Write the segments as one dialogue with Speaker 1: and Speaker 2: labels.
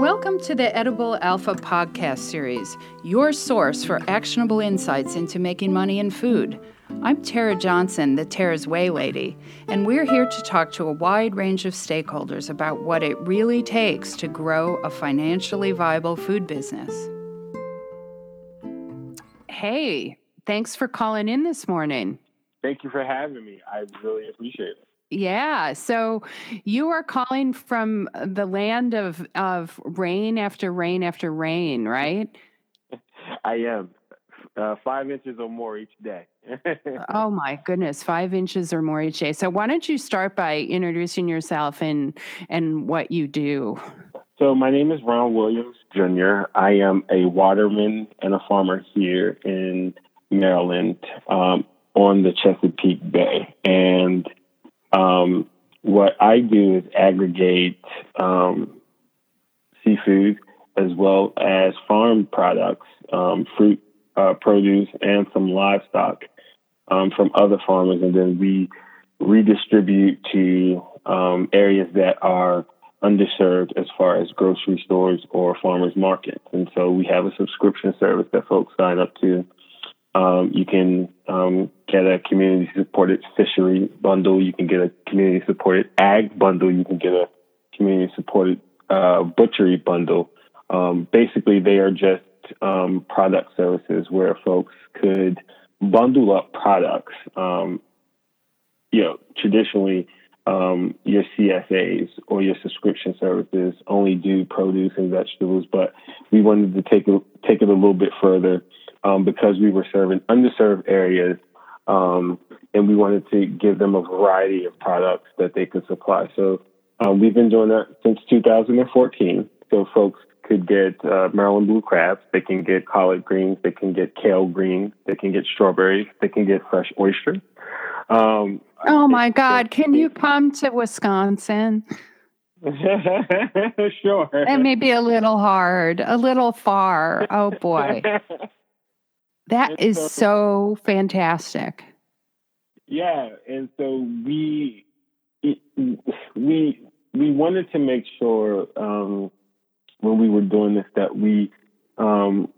Speaker 1: Welcome to the Edible Alpha podcast series, your source for actionable insights into making money in food. I'm Tera Johnson, the Tera's Whey Lady, and we're here to talk to a wide range of stakeholders about what it really takes to grow a financially viable food business. Hey, thanks for calling in this morning.
Speaker 2: Thank you for having me. I really appreciate it.
Speaker 1: Yeah. So you are calling from the land of of rain after rain after rain, right?
Speaker 2: I am. Uh, five inches or more each day.
Speaker 1: oh my goodness, five inches or more each day. So why don't you start by introducing yourself and and what you do?
Speaker 2: So my name is Ron Williams Jr. I am a waterman and a farmer here in Maryland um, on the Chesapeake Bay, and um, what I do is aggregate um, seafood as well as farm products, um, fruit, uh, produce, and some livestock um, from other farmers, and then we redistribute to um, areas that are underserved as far as grocery stores or farmers markets. And so we have a subscription service that folks sign up to um, you can um, get a community supported fishery bundle. You can get a community supported ag bundle. You can get a community supported uh, butchery bundle. Um, basically, they are just um, product services where folks could bundle up products. Um, you know, traditionally, um, your CSAs or your subscription services only do produce and vegetables, but we wanted to take it, take it a little bit further um, because we were serving underserved areas, um, and we wanted to give them a variety of products that they could supply. So um, we've been doing that since 2014. So folks could get uh, Maryland blue crabs, they can get collard greens, they can get kale greens, they can get strawberries, they can get fresh oysters.
Speaker 1: Um, oh my God! Can you come to Wisconsin?
Speaker 2: sure.
Speaker 1: It may be a little hard, a little far. Oh boy. That and is so fantastic.
Speaker 2: Yeah, and so we we we wanted to make sure um, when we were doing this that we um,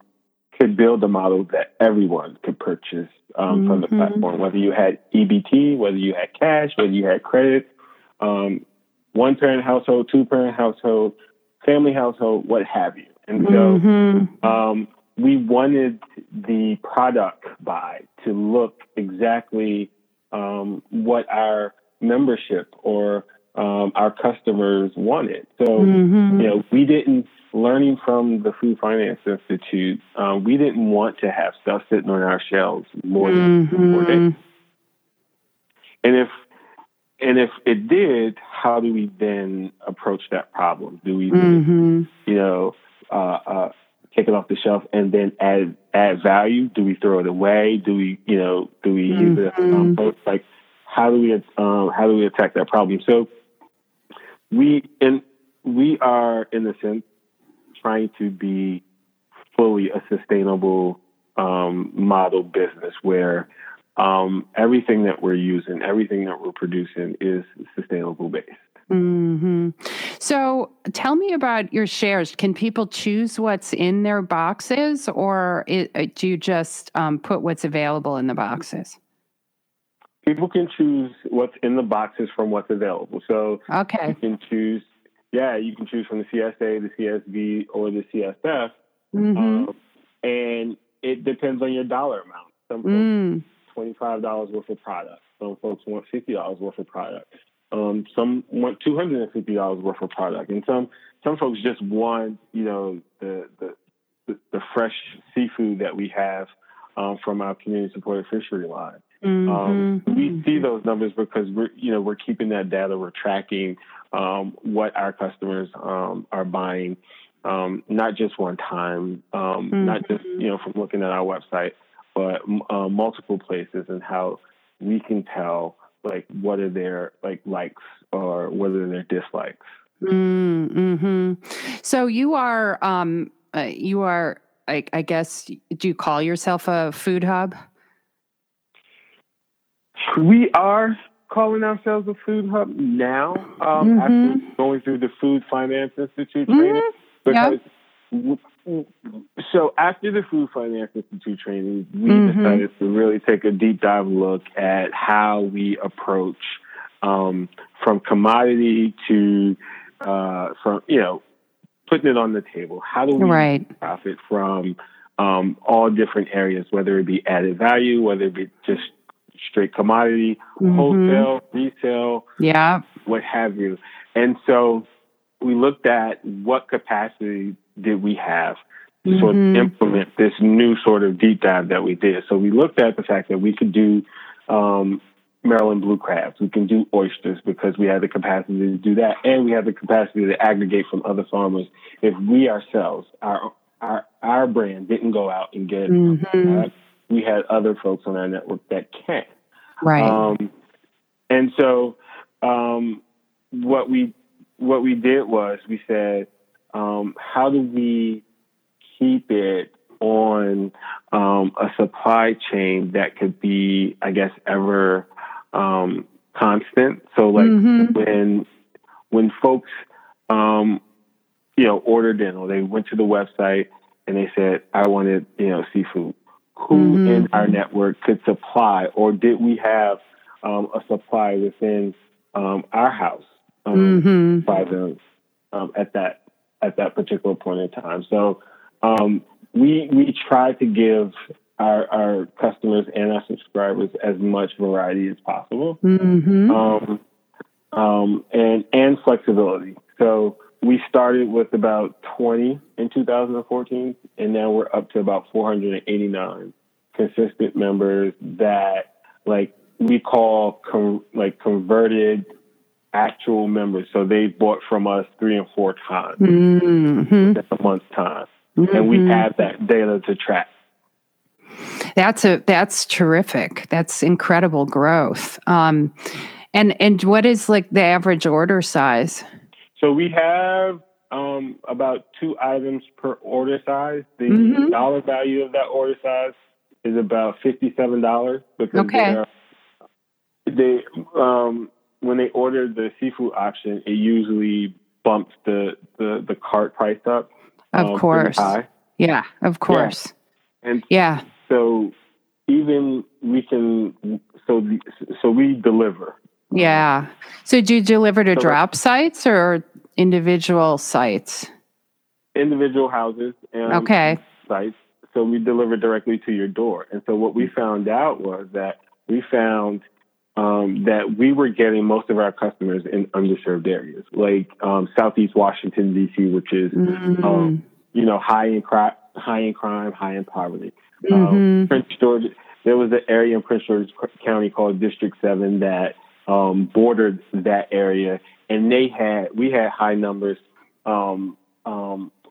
Speaker 2: could build a model that everyone could purchase um, mm-hmm. from the mm-hmm. platform, whether you had EBT, whether you had cash, whether you had credit, um, one parent household, two parent household, family household, what have you. And so mm-hmm. um, we wanted the product buy to look exactly um, what our membership or um, our customers wanted. So, mm-hmm. you know, we didn't, learning from the Food Finance Institute, um, we didn't want to have stuff sitting on our shelves more than mm-hmm. four days. And if and if it did, how do we then approach that problem? Do we, mm-hmm. you know, uh, uh, take it off the shelf and then add add value? Do we throw it away? Do we you know do we mm-hmm. use it um, like how do we um, how do we attack that problem? So we in we are in a sense trying to be fully a sustainable um, model business where um, everything that we're using, everything that we're producing is sustainable based.
Speaker 1: Mm-hmm. So tell me about your shares. Can people choose what's in their boxes or it, uh, do you just um, put what's available in the boxes?
Speaker 2: People can choose what's in the boxes from what's available. So
Speaker 1: okay.
Speaker 2: you can choose, yeah, you can choose from the CSA, the CSV, or the CSF. Mm-hmm. Um, and it depends on your dollar amount. Some folks mm. $25 worth of product. Some folks want $50 worth of product. Um, some want two hundred and fifty dollars worth of product, and some some folks just want you know the the the, fresh seafood that we have um, from our community supported fishery line. Mm-hmm. Um, we see those numbers because we're you know we're keeping that data. We're tracking um, what our customers um, are buying, um, not just one time, mm-hmm. not just you know from looking at our website, but uh, multiple places, and how we can tell like what are their like likes or what are their dislikes.
Speaker 1: Mm-hmm. So you are um uh, you are I, I guess do you call yourself a food hub?
Speaker 2: We are calling ourselves a food hub now um, mm-hmm. after going through the Food Finance Institute training. Mm-hmm. because so after the Food Finance Institute training, we mm-hmm. decided to really take a deep dive look at how we approach um, from commodity to uh, from you know putting it on the table. How do we
Speaker 1: right.
Speaker 2: profit from um, all different areas, whether it be added value, whether it be just straight commodity, mm-hmm. wholesale, retail,
Speaker 1: yeah,
Speaker 2: what have you. And so we looked at what capacity did we have to mm-hmm. sort of implement this new sort of deep dive that we did. So we looked at the fact that we could do um, Maryland blue crabs, we can do oysters because we have the capacity to do that, and we have the capacity to aggregate from other farmers. If we ourselves, our our our brand didn't go out and get mm-hmm. uh, we had other folks on our network that can.
Speaker 1: Right.
Speaker 2: Um, and so um, what we what we did was we said, um, how do we keep it on um, a supply chain that could be, I guess, ever um, constant? So, like mm-hmm. when when folks, um, you know, ordered in or they went to the website and they said, "I wanted, you know, seafood." Who mm-hmm. in our network could supply, or did we have um, a supply within um, our house um, mm-hmm. by them um, at that at that particular point in time. So um, we we try to give our, our customers and our subscribers as much variety as possible,
Speaker 1: mm-hmm.
Speaker 2: um, um, and and flexibility. So we started with about 20 in 2014, and now we're up to about 489 consistent members that like we call com- like converted actual members. So they bought from us three and four times
Speaker 1: mm-hmm.
Speaker 2: in a month's time, mm-hmm. and we mm-hmm. have that data to track.
Speaker 1: That's a that's terrific. That's incredible growth. Um, and and what is like the average order size?
Speaker 2: So we have um, about two items per order size. The mm-hmm. dollar value of that order size is about fifty seven dollars because
Speaker 1: okay.
Speaker 2: they um, when they order the seafood option, it usually bumps the the, the cart price up.
Speaker 1: Of um, course. Yeah, of course.
Speaker 2: Yeah. And
Speaker 1: yeah.
Speaker 2: So even we can so so we deliver.
Speaker 1: Yeah. So do you deliver to so drop sites or individual sites?
Speaker 2: Individual houses and
Speaker 1: okay.
Speaker 2: sites. So we deliver directly to your door. And so what we found out was that we found um, that we were getting most of our customers in underserved areas, like um, Southeast Washington D.C., which is mm-hmm. um, you know high in crime, high in crime, high in poverty. Um, mm-hmm. Prince George, there was an area in Prince George County called District Seven that um, bordered that area, and they had we had high numbers um,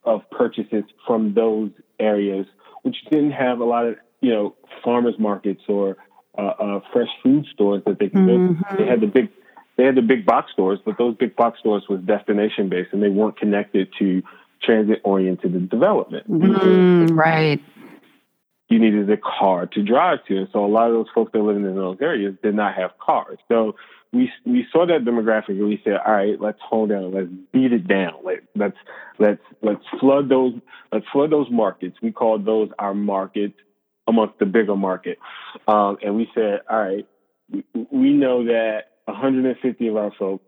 Speaker 2: of purchases from those areas, which didn't have a lot of you know farmers markets or uh, uh, fresh food stores that they could mm-hmm. go. They had the big they had the big box stores, but those big box stores was destination based and they weren't connected to transit oriented development.
Speaker 1: Mm, right.
Speaker 2: You needed a car to drive to. And so a lot of those folks that living in those areas did not have cars. So we we saw that demographic and we said, all right, let's hold down, let's beat it down. Like let's let's let's flood those let's flood those markets. We called those our markets amongst the bigger market. Um, and we said, all right, we know that 150 of our folks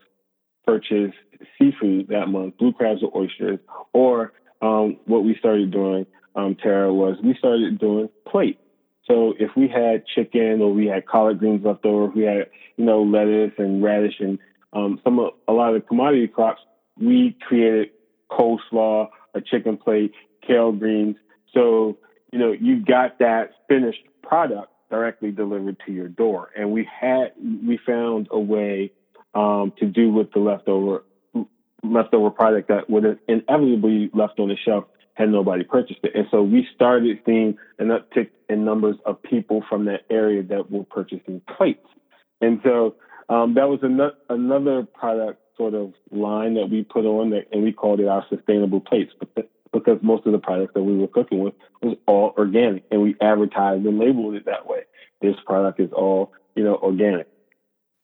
Speaker 2: purchase seafood that month, blue crabs or oysters, or um, what we started doing, um, Tera, was we started doing plate. So if we had chicken or we had collard greens left over, if we had you know lettuce and radish and um, some a lot of the commodity crops, we created coleslaw, a chicken plate, kale greens. So you know, you've got that finished product directly delivered to your door. And we had, we found a way um, to do with the leftover leftover product that would inevitably left on the shelf had nobody purchased it. And so we started seeing an uptick in numbers of people from that area that were purchasing plates. And so um, that was an- another product sort of line that we put on that, and we called it our sustainable plates. But because most of the products that we were cooking with was all organic and we advertised and labeled it that way. This product is all, you know, organic.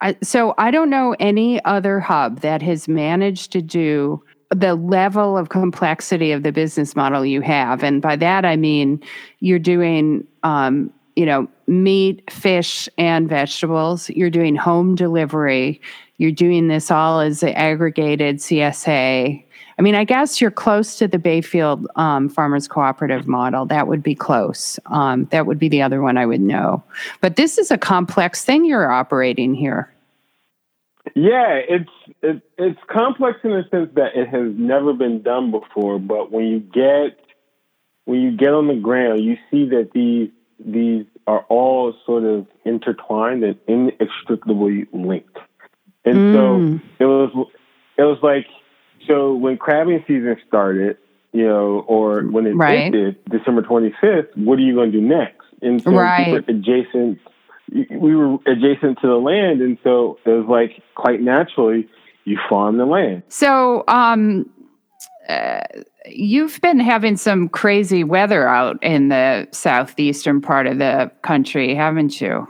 Speaker 1: I, so I don't know any other hub that has managed to do the level of complexity of the business model you have. And by that, I mean you're doing, um, you know, meat, fish, and vegetables. You're doing home delivery. You're doing this all as an aggregated CSA. I mean, I guess you're close to the Bayfield um, Farmers Cooperative model. That would be close. Um, that would be the other one I would know. But this is a complex thing you're operating here.
Speaker 2: Yeah, it's it, it's complex in the sense that it has never been done before. But when you get when you get on the ground, you see that these these are all sort of intertwined and inextricably linked. And mm. so it was it was like so when crabbing season started, you know, or when it right. ended, December twenty fifth, what are you going to do next? And so right. adjacent we were adjacent to the land, and so it was like quite naturally you farm the land.
Speaker 1: So, um, uh, you've been having some crazy weather out in the southeastern part of the country, haven't you?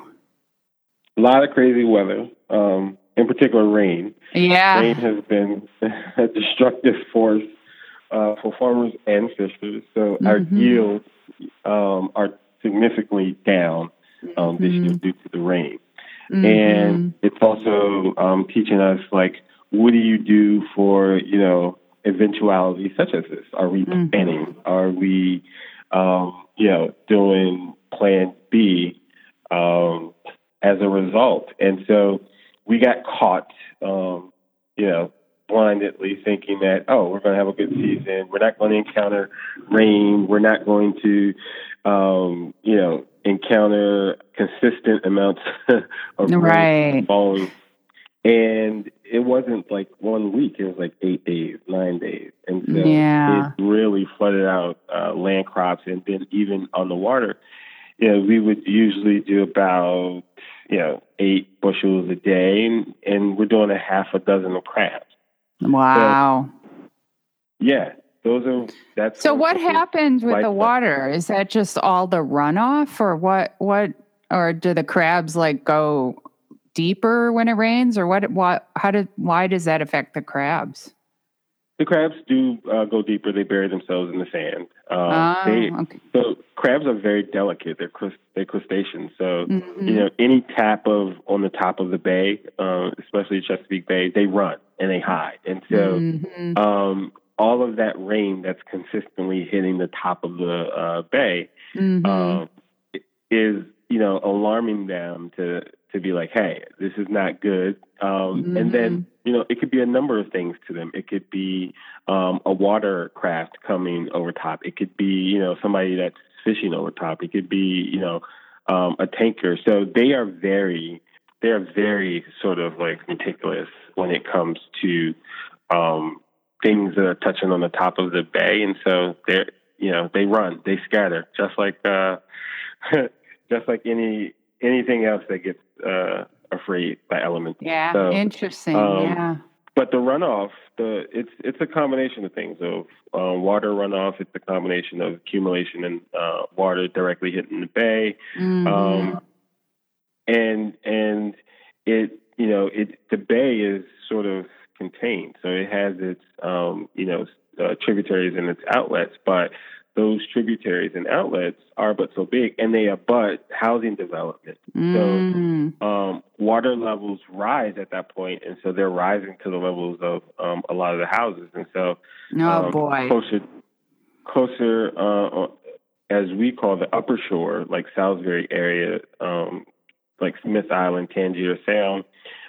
Speaker 2: A lot of crazy weather, um, in particular rain.
Speaker 1: Yeah,
Speaker 2: rain has been a destructive force uh, for farmers and fishers. So mm-hmm. our yields um, are significantly down um, this year mm-hmm. due to the rain. Mm-hmm. And it's also um, teaching us like, what do you do for you know eventualities such as this? Are we mm-hmm. planning? Are we um, you know doing Plan B um, as a result? And so we got caught, um, you know, blindly thinking that oh we're going to have a good season. We're not going to encounter rain. We're not going to um, you know encounter consistent amounts of right. falling. And it wasn't like one week; it was like eight days, nine days, and so yeah. it really flooded out uh, land crops. And then even on the water, you know, we would usually do about you know eight bushels a day, and, and we're doing a half a dozen of crabs.
Speaker 1: Wow.
Speaker 2: So, yeah, those are that's
Speaker 1: so what happens with the water is that just all the runoff or what what or do the crabs like go deeper when it rains or what what how did why does that affect the crabs
Speaker 2: the crabs do uh, go deeper they bury themselves in the sand uh, oh, they, okay. so crabs are very delicate they're they're crustaceans so mm-hmm. you know any tap of on the top of the bay uh, especially chesapeake bay they run and they hide and so mm-hmm. um, all of that rain that's consistently hitting the top of the uh, bay mm-hmm. uh, is you know alarming them to to be like, hey, this is not good. Um, mm-hmm. And then you know it could be a number of things to them. It could be um, a watercraft coming over top. It could be you know somebody that's fishing over top. It could be you know um, a tanker. So they are very they are very sort of like meticulous when it comes to um, things that are touching on the top of the bay, and so they're you know they run, they scatter, just like uh, just like any anything else that gets uh, afraid by elements.
Speaker 1: Yeah, so, interesting. Um, yeah.
Speaker 2: But the runoff, the it's it's a combination of things. Of um, water runoff, it's a combination of accumulation and uh, water directly hitting the bay, mm-hmm. um, and and it you know it the bay is sort of contained. So it has its, um, you know, uh, tributaries and its outlets, but those tributaries and outlets are but so big and they abut housing development. Mm. So um, water levels rise at that point, and so they're rising to the levels of um, a lot of the houses. And so,
Speaker 1: oh um, boy,
Speaker 2: closer, closer uh, as we call the upper shore, like Salisbury area, um, like Smith Island, Tangier Sound,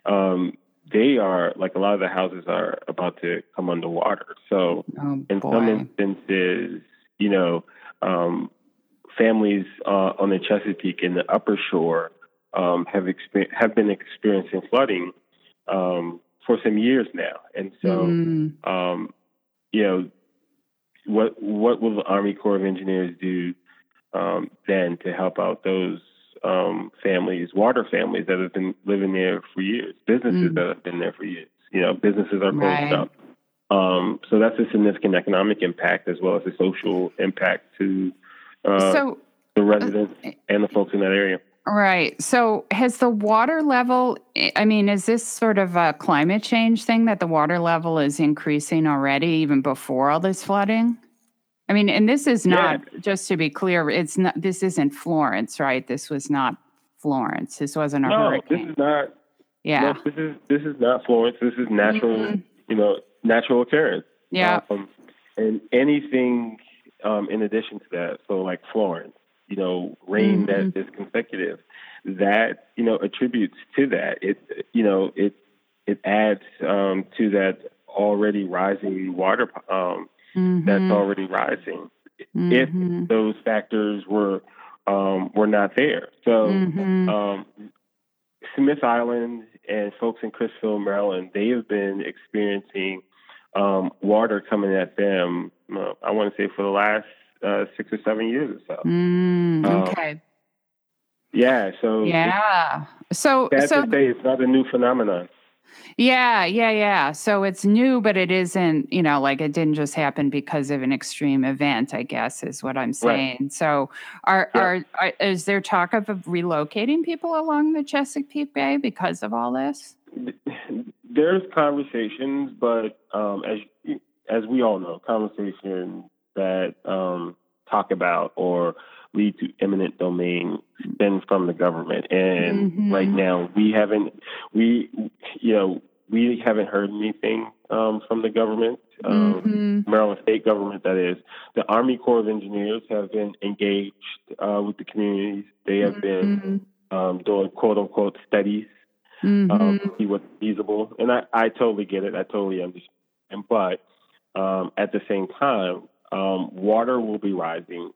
Speaker 2: um, they are like a lot of the houses are about to come underwater. So oh, in some instances, you know, um, families uh, on the Chesapeake and the Upper Shore um, have exper- have been experiencing flooding um, for some years now, and so mm. Um, you know, what what will the Army Corps of Engineers do um, then to help out those um, families, water families that have been living there for years, businesses mm. that have been there for years. You know, businesses are closed right. up. Um, so that's a significant economic impact as well as a social impact to uh, so, the residents uh, and the folks in that area.
Speaker 1: Right. So has the water level, I mean, is this sort of a climate change thing that the water level is increasing already, even before all this flooding? I mean, and this is not, yeah. just to be clear, it's not, this isn't Florence, right? This was not Florence. This wasn't a
Speaker 2: no,
Speaker 1: hurricane.
Speaker 2: This is not.
Speaker 1: Yeah.
Speaker 2: No, this is this is not Florence. This is natural, mm-hmm. you know, natural occurrence.
Speaker 1: Yeah.
Speaker 2: Um, and anything um, in addition to that, so like Florence, you know, rain mm-hmm. that is consecutive, that you know attributes to that. It you know it it adds um, to that already rising water um, mm-hmm. that's already rising. Mm-hmm. If those factors were um, were not there, so mm-hmm. um, Smith Island and folks in Crisfield, Maryland, they have been experiencing um, water coming at them. Uh, I want to say for the last uh, six or seven years or so.
Speaker 1: Mm, um, okay. Um,
Speaker 2: yeah. So.
Speaker 1: Yeah. So. So
Speaker 2: say, it's not a new phenomenon.
Speaker 1: Yeah, yeah, yeah. So it's new, but it isn't, you know, like it didn't just happen because of an extreme event, I guess is what I'm saying. Right. So are, yeah. are, are is there talk of relocating people along the Chesapeake Bay because of all this?
Speaker 2: There's conversations, but um, as as we all know, conversations that um, talk about or lead to eminent domain been from the government. And mm-hmm. right now, we haven't, we, you know, we haven't heard anything um, from the government, um, mm-hmm. Maryland state government, that is. The Army Corps of Engineers have been engaged uh, with the communities. They have mm-hmm. been um, doing quote unquote studies mm-hmm. um, to see what's feasible. And I, I totally get it. I totally understand. But um, at the same time, um, water will be rising.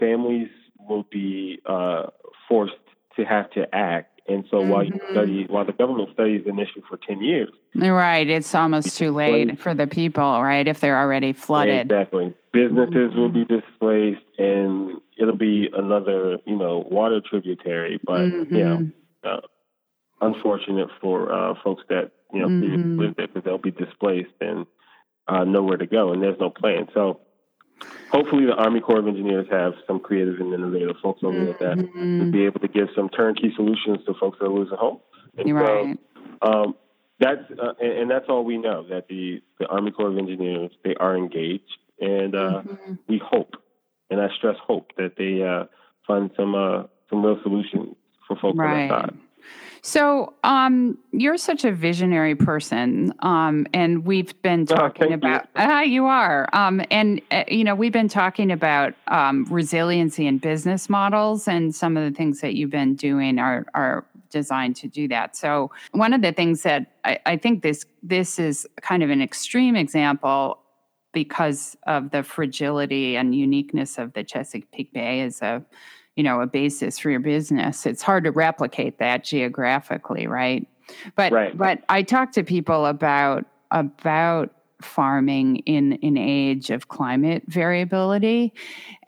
Speaker 2: Families will be uh, forced to have to act. And so mm-hmm. while you mm-hmm. study, while the government studies an issue for 10 years.
Speaker 1: Right. It's almost too late for the people, right? If they're already flooded.
Speaker 2: Exactly. Businesses mm-hmm. will be displaced and it'll be another, you know, water tributary. But, mm-hmm. you know, uh, unfortunate for uh, folks that you know mm-hmm. live there because they'll be displaced and uh, nowhere to go, and there's no plan. So hopefully, the Army Corps of Engineers have some creative and innovative folks over there that mm-hmm. will be able to give some turnkey solutions to folks that are losing homes.
Speaker 1: And right.
Speaker 2: So, um, that's uh, and, and, that's all we know that the the Army Corps of Engineers they are engaged, and uh, mm-hmm. we hope, and I stress hope that they uh, find some uh, some real solutions for folks right. on that side.
Speaker 1: So, um, you're such a visionary person, um, and we've been oh, talking
Speaker 2: oh,
Speaker 1: about. You. Ah, you are, um, and uh, you know, we've been talking about um, resiliency and business models, and some of the things that you've been doing are are designed to do that. So, one of the things that I, I think this this is kind of an extreme example because of the fragility and uniqueness of the Chesapeake Bay as a you know a basis for your business it's hard to replicate that geographically right but
Speaker 2: right.
Speaker 1: but i talk to people about about farming in an age of climate variability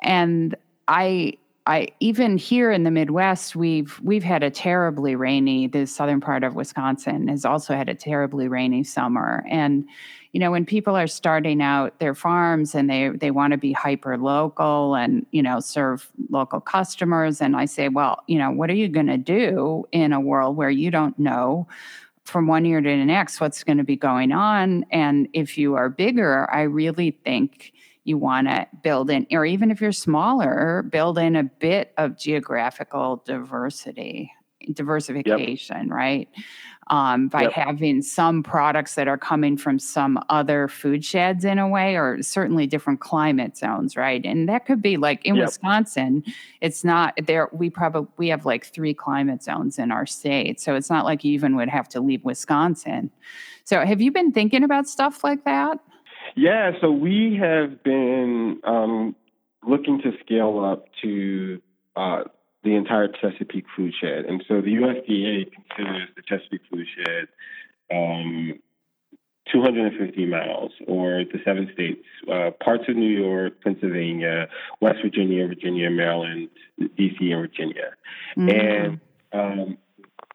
Speaker 1: and i I even here in the Midwest, we've we've had a terribly rainy. The southern part of Wisconsin has also had a terribly rainy summer, and you know when people are starting out their farms and they they want to be hyper local and you know serve local customers, and I say, well, you know, what are you going to do in a world where you don't know from one year to the next what's going to be going on, and if you are bigger, I really think you want to build in, or even if you're smaller, build in a bit of geographical diversity, diversification, yep. right? Um, by yep. having some products that are coming from some other food sheds in a way, or certainly different climate zones, right? And that could be like in yep. Wisconsin, it's not there. We probably we have like three climate zones in our state, so it's not like you even would have to leave Wisconsin. So, have you been thinking about stuff like that?
Speaker 2: Yeah, so we have been um, looking to scale up to uh, the entire Chesapeake food shed. And so the USDA considers the Chesapeake food shed um, 250 miles, or the seven states, uh, parts of New York, Pennsylvania, West Virginia, Virginia, Maryland, DC, and Virginia. Mm-hmm. And um,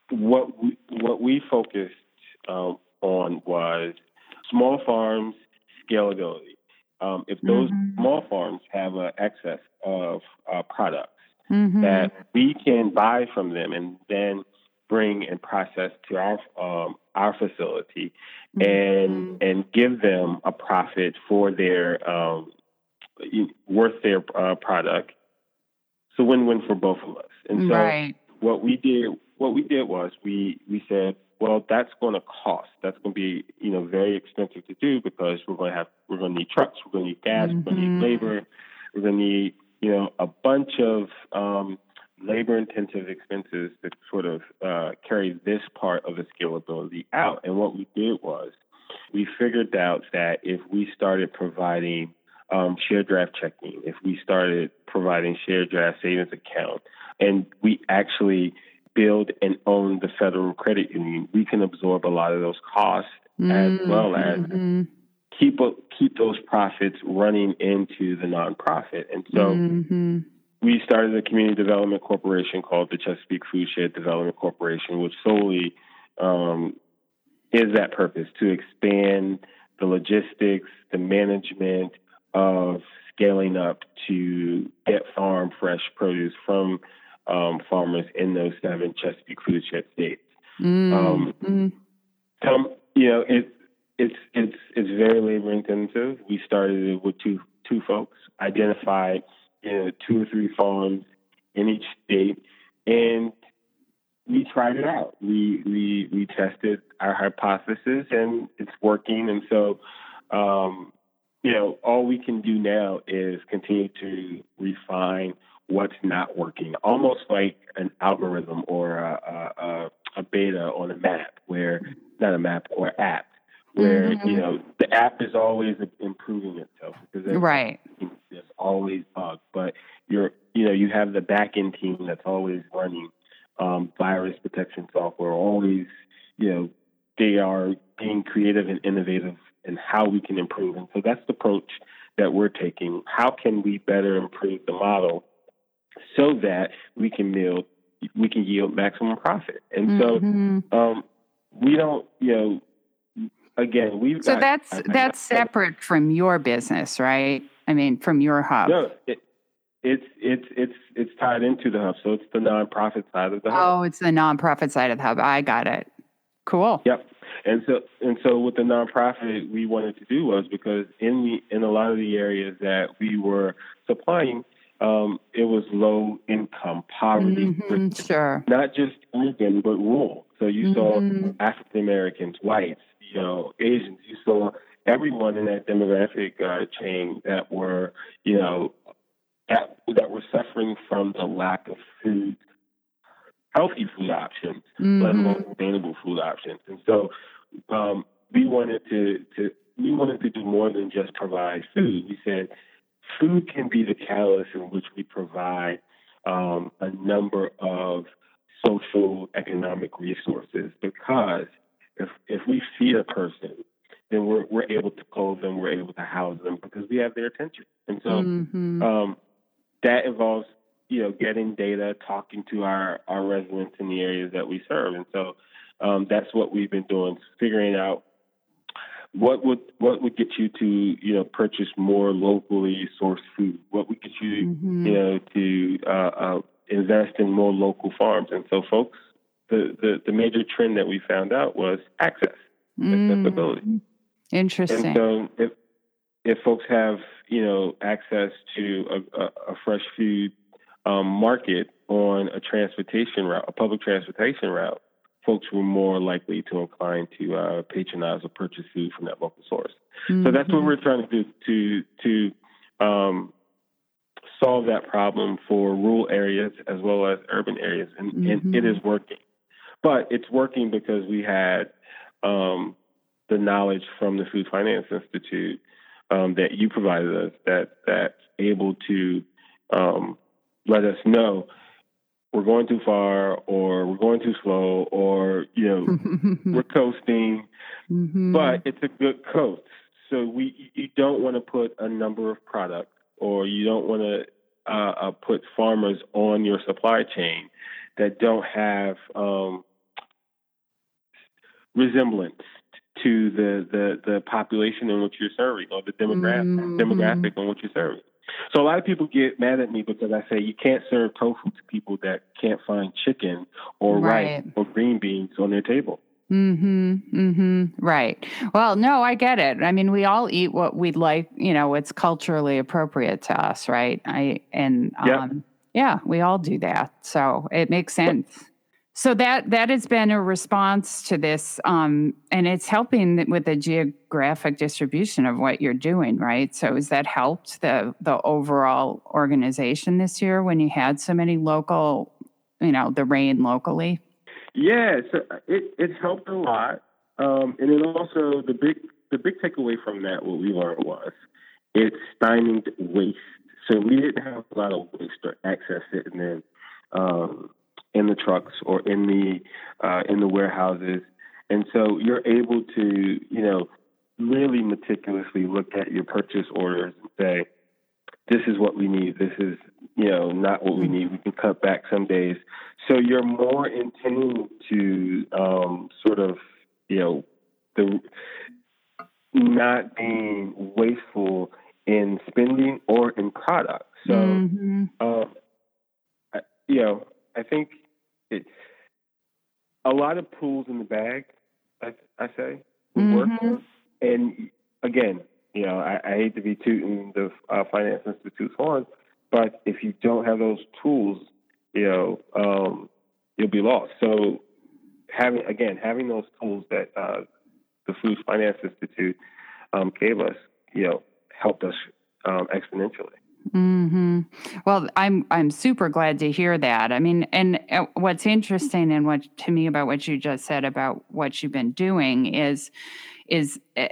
Speaker 2: what we, what we focused um, on was small farms scalability. Um, if those mm-hmm. small farms have an excess of uh, products, mm-hmm. that we can buy from them and then bring and process to our um, our facility and mm-hmm. and give them a profit for their um, worth their uh, product. So win-win for both of us. And so right. what we did what we did was we we said, well, that's going to cost. That's going to be you know very expensive to do because we're going to have we're going to need trucks, we're going to need gas, mm-hmm. we're going to need labor, we're going to need you know a bunch of um, labor intensive expenses to sort of uh, carry this part of the scalability out. And what we did was we figured out that if we started providing um, share draft checking, if we started providing share draft savings account, and we actually build and own the federal credit union, we can absorb a lot of those costs mm-hmm. as well as mm-hmm. keep keep those profits running into the nonprofit. And so mm-hmm we started a community development corporation called the Chesapeake Foodshed Development Corporation, which solely um, is that purpose to expand the logistics, the management of scaling up to get farm fresh produce from um, farmers in those seven Chesapeake Foodshed states. Mm. Um, mm. Some, you know, it, it's it's it's very labor intensive. We started it with two two folks, identified you know, two or three farms in each state, and we tried it out. We we we tested our hypothesis, and it's working. And so, um, you know, all we can do now is continue to refine what's not working, almost like an algorithm or a, a, a beta on a map, where not a map or app, where mm-hmm. you know the app is always improving itself because
Speaker 1: right.
Speaker 2: there's always bugs but you're you know you have the back end team that's always running um, virus protection software always you know they are being creative and innovative in how we can improve. And so that's the approach that we're taking. How can we better improve the model so that we can yield we can yield maximum profit and mm-hmm. so um, we don't you know again, we've
Speaker 1: so got, that's I, that's I, separate from your business, right? I mean, from your hub.
Speaker 2: No, it, it's it's it's it's tied into the hub, so it's the nonprofit side of the hub.
Speaker 1: Oh, it's the nonprofit side of the hub. I got it. Cool.
Speaker 2: Yep. And so and so what the nonprofit we wanted to do was because in the in a lot of the areas that we were supplying, um, it was low income poverty,
Speaker 1: mm-hmm, sure,
Speaker 2: not just urban but rural. So you mm-hmm. saw African Americans, whites, you know, Asians. You saw everyone in that demographic uh, chain that were, you know, at, that were suffering from the lack of food, healthy food options, mm-hmm. let alone sustainable food options. And so um, we wanted to, to we wanted to do more than just provide food. We said food can be the catalyst in which we provide um, a number of social economic resources because if if we feed a person, then we're we're able to clothe them, we're able to house them because we have their attention. And so mm-hmm. um, that involves you know getting data, talking to our our residents in the areas that we serve, and so um, that's what we've been doing, figuring out what would what would get you to you know purchase more locally sourced food? What would get you mm-hmm. you know to uh, uh, invest in more local farms? And so, folks the, the, the major trend that we found out was access, mm. accessibility.
Speaker 1: Interesting.
Speaker 2: And so if if folks have you know access to a, a, a fresh food um, market on a transportation route, a public transportation route, folks were more likely to incline to uh, patronize or purchase food from that local source. Mm-hmm. So that's what mm-hmm. we're trying to do to to um, solve that problem for rural areas as well as urban areas, and, mm-hmm. and it is working. But it's working because we had um, the knowledge from the Food Finance Institute um, that you provided us that that's able to um, let us know we're going too far or we're going too slow or you know we're coasting mm-hmm. but it's a good coast so we you don't want to put a number of products or you don't want to uh, uh, put farmers on your supply chain that don't have um, resemblance to the, the, the population in which you're serving or the demographic mm-hmm. demographic on which you're serving. So a lot of people get mad at me because I say you can't serve tofu to people that can't find chicken or
Speaker 1: Right.
Speaker 2: rice or green beans on their table.
Speaker 1: Mm-hmm. Mm-hmm. Right. Well, no, I get it. I mean, we all eat what we'd like, you know, what's culturally appropriate to us, right? I and
Speaker 2: Yeah.
Speaker 1: um yeah, we all do that. So it makes sense. So that that has been a response to this, um, and it's helping with the geographic distribution of what you're doing, right? So has that helped the the overall organization this year when you had so many local, you know, the rain locally?
Speaker 2: Yeah, so it it helped a lot, um, and it also the big the big takeaway from that what we learned was it stymied waste. So we didn't have a lot of waste or excess sitting in um, in the trucks or in the uh, in the warehouses, and so you're able to you know really meticulously look at your purchase orders and say this is what we need. This is, you know, not what we need. We can cut back some days. So you're more in tune to um, sort of, you know, the not being wasteful in spending or in product. So,
Speaker 1: Mhm.
Speaker 2: um, I, you know, I think it, a lot of tools in the bag. I, I say would work. And again, you know, I, I hate to be tooting the uh, finance institute's horn, but if you don't have those tools, you know, um, you'll be lost. So having again having those tools that uh, the Food Finance Institute um, gave us, you know, helped us um, exponentially.
Speaker 1: Hmm Well, I'm I'm super glad to hear that. I mean, and uh, what's interesting and what to me about what you just said about what you've been doing is is uh,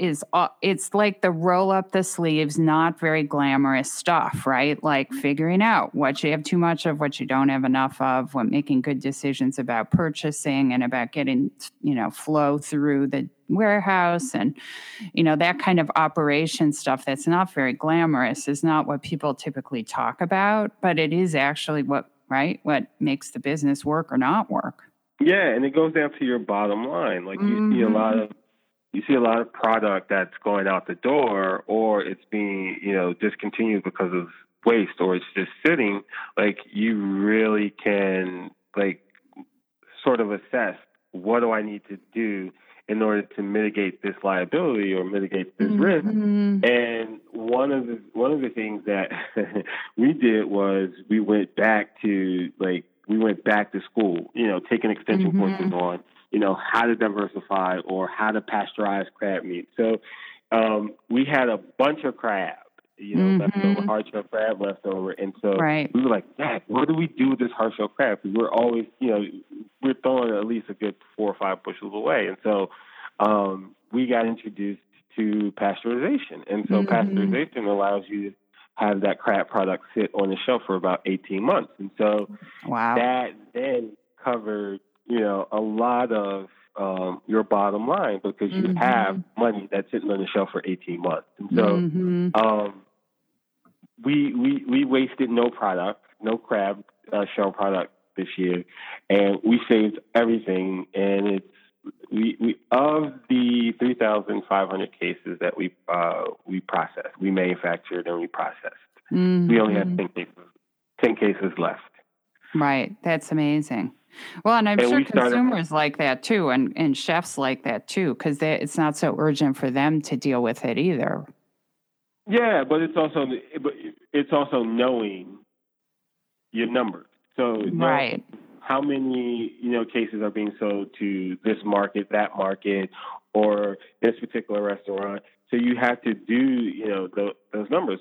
Speaker 1: is uh, it's like the roll up the sleeves, not very glamorous stuff, right? Like figuring out what you have too much of, what you don't have enough of, what making good decisions about purchasing and about getting you know flow through the warehouse and you know that kind of operation stuff that's not very glamorous is not what people typically talk about but it is actually what right what makes the business work or not work
Speaker 2: Yeah, and it goes down to your bottom line. Like you see a lot of you see a lot of product that's going out the door or it's being, you know, discontinued because of waste or it's just sitting. Like you really can like sort of assess what do I need to do in order to mitigate this liability or mitigate this risk.
Speaker 1: Mhm.
Speaker 2: And one of the one of the things that we did was we went back to like we went back to school, you know, taking extension
Speaker 1: Mhm.
Speaker 2: courses on, you know, how to diversify or how to pasteurize crab meat. So um, we had a bunch of crab, you know,
Speaker 1: Mhm.
Speaker 2: leftover hard shell crab leftover, and so
Speaker 1: Right.
Speaker 2: we were like, Dad, what do we do with this hard shell crab? Because we're always, you know, we're throwing at least a good four or five bushels away, and so um, we got introduced to pasteurization, and so
Speaker 1: Mhm.
Speaker 2: pasteurization allows you to have that crab product sit on the shelf for about 18 months, and so
Speaker 1: wow
Speaker 2: that then covered, you know, a lot of um, your bottom line because you
Speaker 1: Mhm.
Speaker 2: have money that's sitting on the shelf for 18 months, and so
Speaker 1: Mhm.
Speaker 2: um, we we we wasted no product, no crab uh, shell product this year, and we saved everything. And it's we we of the three thousand five hundred cases that we uh, we processed, we manufactured and we processed. We only had
Speaker 1: Mhm.
Speaker 2: ten cases, ten cases left.
Speaker 1: right that's amazing well and i'm
Speaker 2: And
Speaker 1: sure
Speaker 2: we started-
Speaker 1: consumers like that too and and chefs like that too because it's not so urgent for them to deal with it either
Speaker 2: Yeah, but it's also but it's also knowing your numbers. So
Speaker 1: right
Speaker 2: how many you know cases are being sold to this market, that market, or this particular restaurant. So you have to do you know the, those numbers.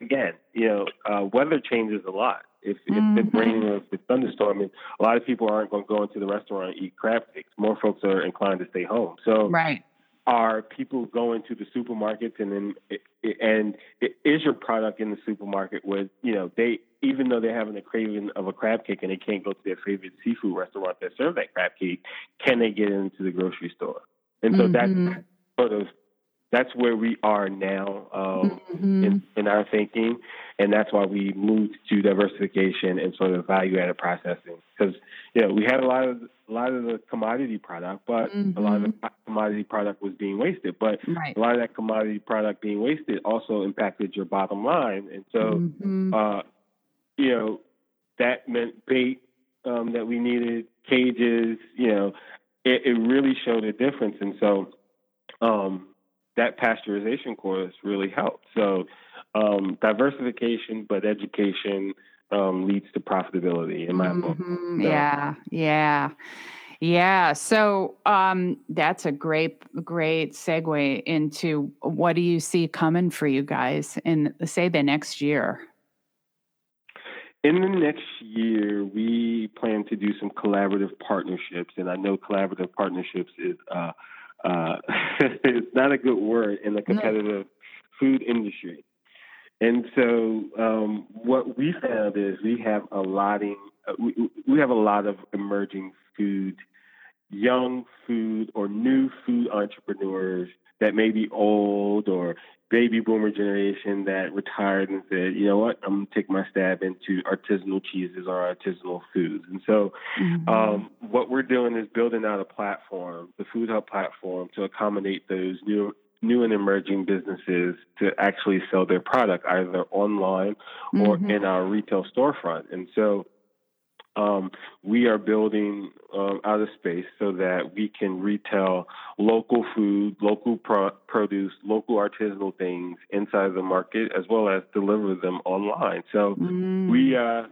Speaker 2: Again, you know, uh, weather changes a lot. If, if
Speaker 1: Mhm.
Speaker 2: it's raining or if it's thunderstorming, a lot of people aren't going to go into the restaurant and eat crab cakes. More folks are inclined to stay home. So
Speaker 1: right
Speaker 2: are people going to the supermarkets and then and is your product in the supermarket where you know they even though they're having a craving of a crab cake and they can't go to their favorite seafood restaurant that serve that crab cake, can they get into the grocery store? And so
Speaker 1: Mhm.
Speaker 2: that's sort of that's where we are now um,
Speaker 1: Mhm.
Speaker 2: in, in our thinking, and that's why we moved to diversification and sort of value added processing because you know we had a lot of a lot of the commodity product, but mm-hmm. a lot of the mm-hmm. commodity product was being wasted. But right. a lot of that commodity product being wasted also impacted your bottom line, and so mm-hmm. uh, you know that meant bait um, that we needed, cages. You know, it, it really showed a difference, and so um, that pasteurization course really helped. So um, diversification, but education um, leads to profitability in my mm-hmm. book. So.
Speaker 1: Yeah, yeah. Yeah, so um, that's a great, great segue into what do you see coming for you guys in, say, the next year?
Speaker 2: In the next year, we plan to do some collaborative partnerships, and I know collaborative partnerships is uh, uh, it's not a good word in the competitive no. food industry. And so, um, what we found is we have a lot uh, we, we have a lot of emerging food, young food or new food entrepreneurs that may be old or baby boomer generation that retired and said, you know what, I'm gonna take my stab into artisanal cheeses or artisanal foods. And so, mm-hmm. um, what we're doing is building out a platform, the Food Hub platform, to accommodate those new new and emerging businesses to actually sell their product either online or mm-hmm. in our retail storefront. And so um, we are building um, out of space so that we can retail local food, local pro- produce, local artisanal things inside the market, as well as deliver them online. So mm. we uh,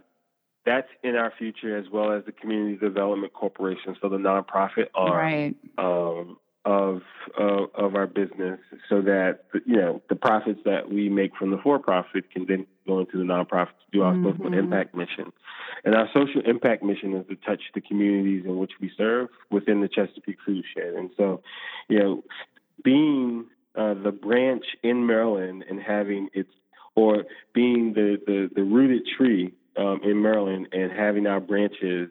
Speaker 2: that's in our future, as well as the Community Development Corporation, so the nonprofit arm right. um, of uh, of our business, so that you know the profits that we make from the for profit can then go into the nonprofit to do our mm-hmm. social impact mission. And our social impact mission is to touch the communities in which we serve within the Chesapeake Food Shed. And so, you know, being uh, the branch in Maryland and having its or being the the, the rooted tree um, in Maryland and having our branches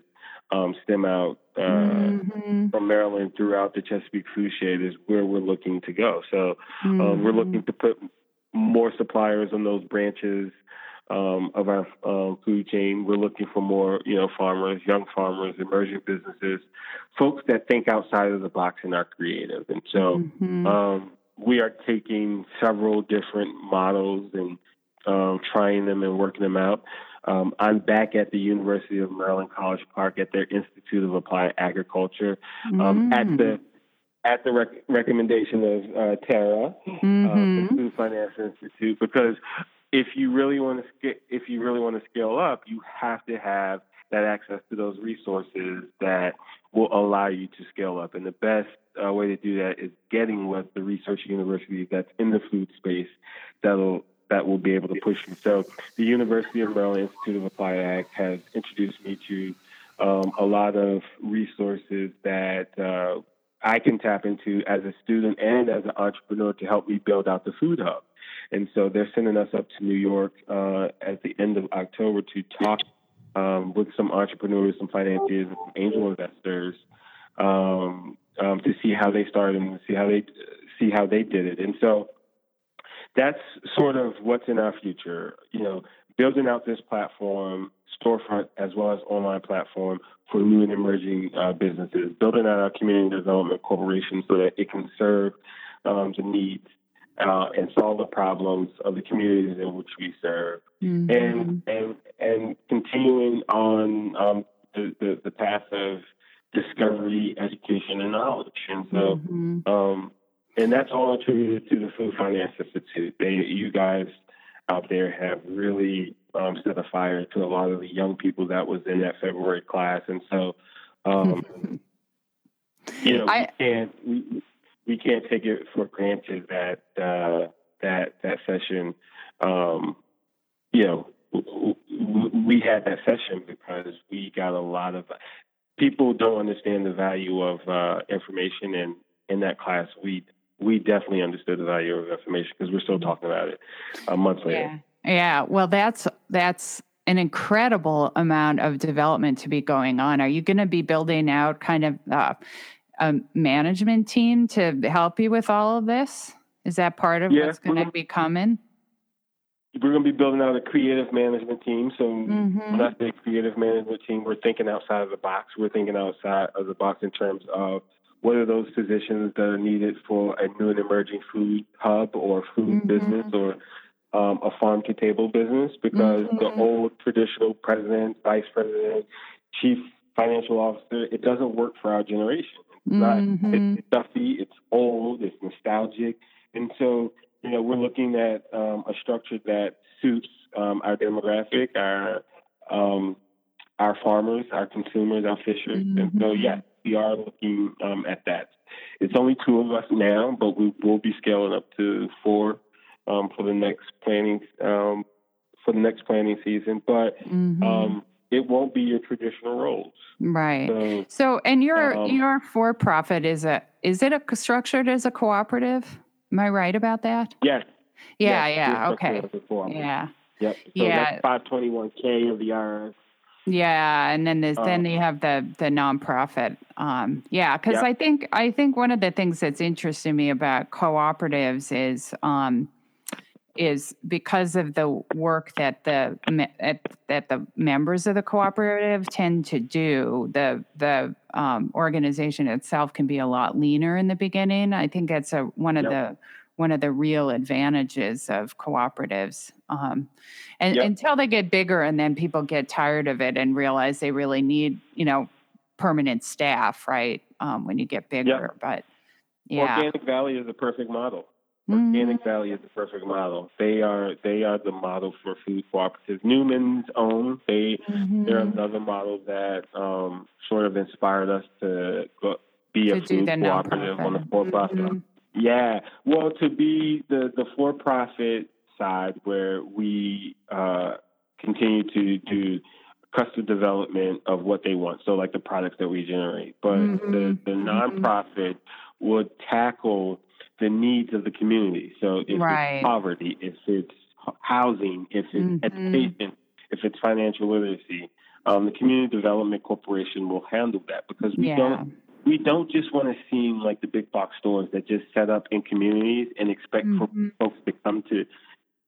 Speaker 2: um, stem out uh, mm-hmm. from Maryland throughout the Chesapeake Food Shed is where we're looking to go. So mm-hmm. um, we're looking to put more suppliers on those branches um, of our um, food chain. We're looking for more, you know, farmers, young farmers, emerging businesses, folks that think outside of the box and are creative. And so mm-hmm. um, we are taking several different models and um, trying them and working them out. Um, I'm back at the University of Maryland College Park at their Institute of Applied Agriculture um, mm. at the at the rec- recommendation of uh, Tera, mm-hmm. uh, the Food Finance Institute, because if you really want to sc- if you really want to scale up, you have to have that access to those resources that will allow you to scale up. And the best uh, way to do that is getting with the research university that's in the food space that'll that will be able to push you. So the University of Maryland Institute of Applied Ag has introduced me to um, a lot of resources that uh, I can tap into as a student and as an entrepreneur to help me build out the food hub. And so they're sending us up to New York uh, at the end of October to talk um, with some entrepreneurs, some financiers, and some angel investors um, um, to see how they started and see how they see how they did it. And so that's sort of what's in our future. You know, building out this platform, storefront as well as online platform for new and emerging uh, businesses, building out our community development corporation so that it can serve um, the needs uh, and solve the problems of the communities in which we serve, mm-hmm. and and and continuing on um, the, the, the path of discovery, education, and knowledge. And so, mm-hmm. um, and that's all attributed to the Food Finance Institute. They, you guys out there have really um, set a fire to a lot of the young people that was in that February class, and so um, you know I, we can't we, we can't take it for granted that uh, that that session, um, you know, we had that session because we got a lot of people don't understand the value of uh, information, and in that class, we we definitely understood the value of information because we're still talking about it a month later.
Speaker 1: Yeah. Yeah, well, that's that's an incredible amount of development to be going on. Are you going to be building out kind of uh, a management team to help you with all of this? Is that part of yeah, what's going to be coming?
Speaker 2: we're going to be building out a creative management team. So mm-hmm. when I say creative management team, we're thinking outside of the box. We're thinking outside of the box in terms of what are those positions that are needed for a new and emerging food hub or food mm-hmm. business or um, a farm to table business because mm-hmm. the old traditional president, vice president, chief financial officer, it doesn't work for our generation. It's not, mm-hmm. it's stuffy, it's old, it's nostalgic. And so you know, we're looking at um, a structure that suits um, our demographic, our um, our farmers, our consumers, our fishers. Mm-hmm. And so, yes, we are looking um, at that. It's only two of us now, but we will be scaling up to four um, for the next planning um, for the next planning season. But mm-hmm. it won't be your traditional roles,
Speaker 1: right? So, so and your your for profit is a is it a structured as a cooperative? Am I right about that?
Speaker 2: Yes.
Speaker 1: Yeah, yes, yeah, okay. Yeah.
Speaker 2: Yep. So yeah. Five twenty one K of the IRS.
Speaker 1: Yeah, and then there's um, then you have the the nonprofit. Um, yeah, because yep. I think I think one of the things that's interesting me about cooperatives is um, is because of the work that the that the members of the cooperative tend to do. The the um, organization itself can be a lot leaner in the beginning. I think that's a one of yep. the one of the real advantages of cooperatives. Um, and yep. until they get bigger, and then people get tired of it and realize they really need you know permanent staff, right? Um, when you get bigger, yep. but yeah,
Speaker 2: Organic Valley is a perfect model. Organic mm-hmm. Valley is the perfect model. They are they are the model for food cooperatives. Newman's own they mm-hmm. they're another model that um, sort of inspired us to go, be to a food cooperative on the for profit. Mm-hmm. Yeah, well, to be the the for profit side where we uh, continue to do custom development of what they want. So like the products that we generate, but mm-hmm. the the mm-hmm. nonprofit would tackle the needs of the community. So if right. it's poverty, if it's housing, if it's mm-hmm. education, if it's financial literacy, um, the Community Development Corporation will handle that because we yeah. don't we don't just want to seem like the big box stores that just set up in communities and expect mm-hmm. for folks to come to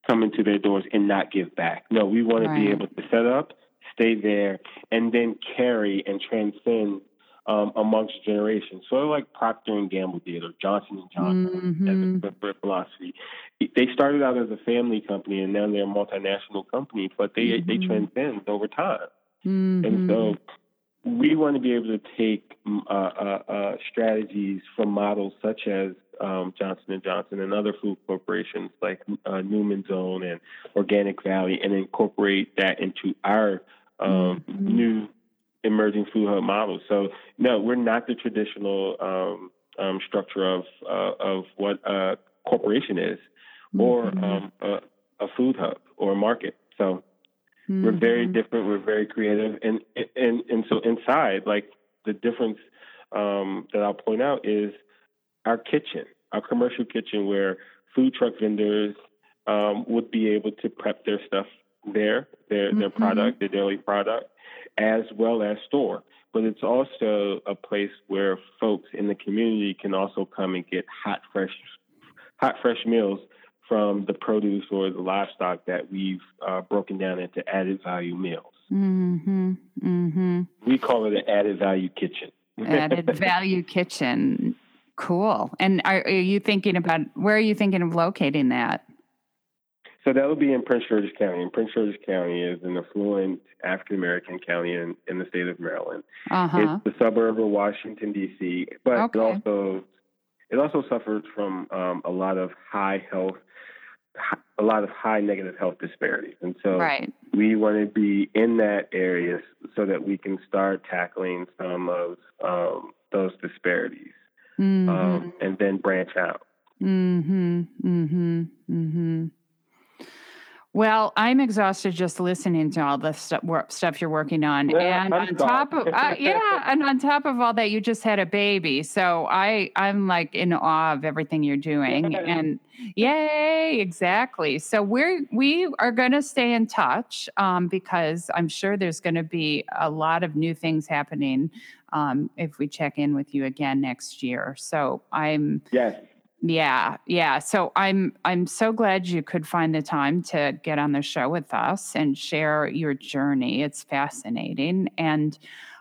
Speaker 2: come into their doors and not give back. No, we want right. to be able to set up, stay there, and then carry and transcend um, amongst generations. Sort of like Procter and Gamble did, or Johnson and Johnson mm-hmm. as a philosophy. They started out as a family company, and now they're a multinational company, but they mm-hmm. they transcend over time. Mm-hmm. And so we want to be able to take mm, uh, uh, uh, strategies from models such as um, Johnson and Johnson and other food corporations like uh, Newman's Own and Organic Valley, and incorporate that into our um, mm-hmm. new emerging food hub model. So no, we're not the traditional um, um, structure of uh, of what a corporation is, or mm-hmm. um, a, a, food hub or a market. So mm-hmm. we're very mm-hmm. different. We're very creative, and and and so inside, like the difference um, that I'll point out is our kitchen, our commercial kitchen, where food truck vendors um, would be able to prep their stuff there, their their mm-hmm. product, their daily product as well as store. But it's also a place where folks in the community can also come and get hot, fresh, hot, fresh meals from the produce or the livestock that we've uh, broken down into added value meals. Mm-hmm. Mm-hmm. We call it an added value kitchen.
Speaker 1: added value kitchen. Cool. And are, are you thinking about where are you thinking of locating that?
Speaker 2: So that would be in Prince George's County. And Prince George's County is an affluent African American county in, in the state of Maryland. Uh-huh. It's the suburb of Washington D.C., but okay. it also it also suffered from um, a lot of high health, a lot of high negative health disparities, and so right. we want to be in that area so that we can start tackling some of um, those disparities, mm-hmm. um, and then branch out.
Speaker 1: Mm-hmm. Mm-hmm. Mm-hmm. Well, I'm exhausted just listening to all the stuff, stuff you're working on, and on top of uh, yeah, and on top of all that, you just had a baby. So I I'm like in awe of everything you're doing, and yay, exactly. So we're we are going to stay in touch um, because I'm sure there's going to be a lot of new things happening um, if we check in with you again next year. So I'm
Speaker 2: yes
Speaker 1: Yeah, yeah. So I'm I'm so glad you could find the time to get on the show with us and share your journey. It's fascinating, and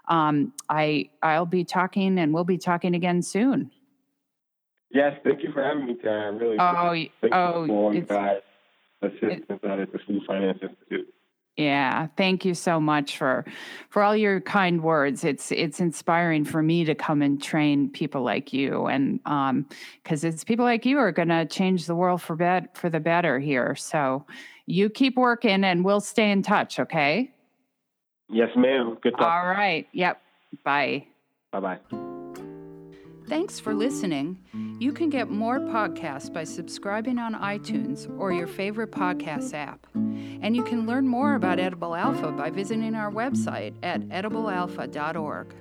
Speaker 1: um, I I'll be talking, and we'll be talking again soon.
Speaker 2: Yes, thank you for having me, Tera. I'm really
Speaker 1: Oh, oh, it's-
Speaker 2: assistance out at the Food Finance Institute.
Speaker 1: Yeah, thank you so much for for all your kind words. It's it's inspiring for me to come and train people like you, and um, because it's people like you are going to change the world for bet for the better here. So you keep working, and we'll stay in touch. Okay.
Speaker 2: Yes, ma'am. Good talk.
Speaker 1: All right. Yep. Bye.
Speaker 2: Bye bye.
Speaker 1: Thanks for listening. You can get more podcasts by subscribing on iTunes or your favorite podcast app. And you can learn more about Edible Alpha by visiting our website at ediblealpha.org.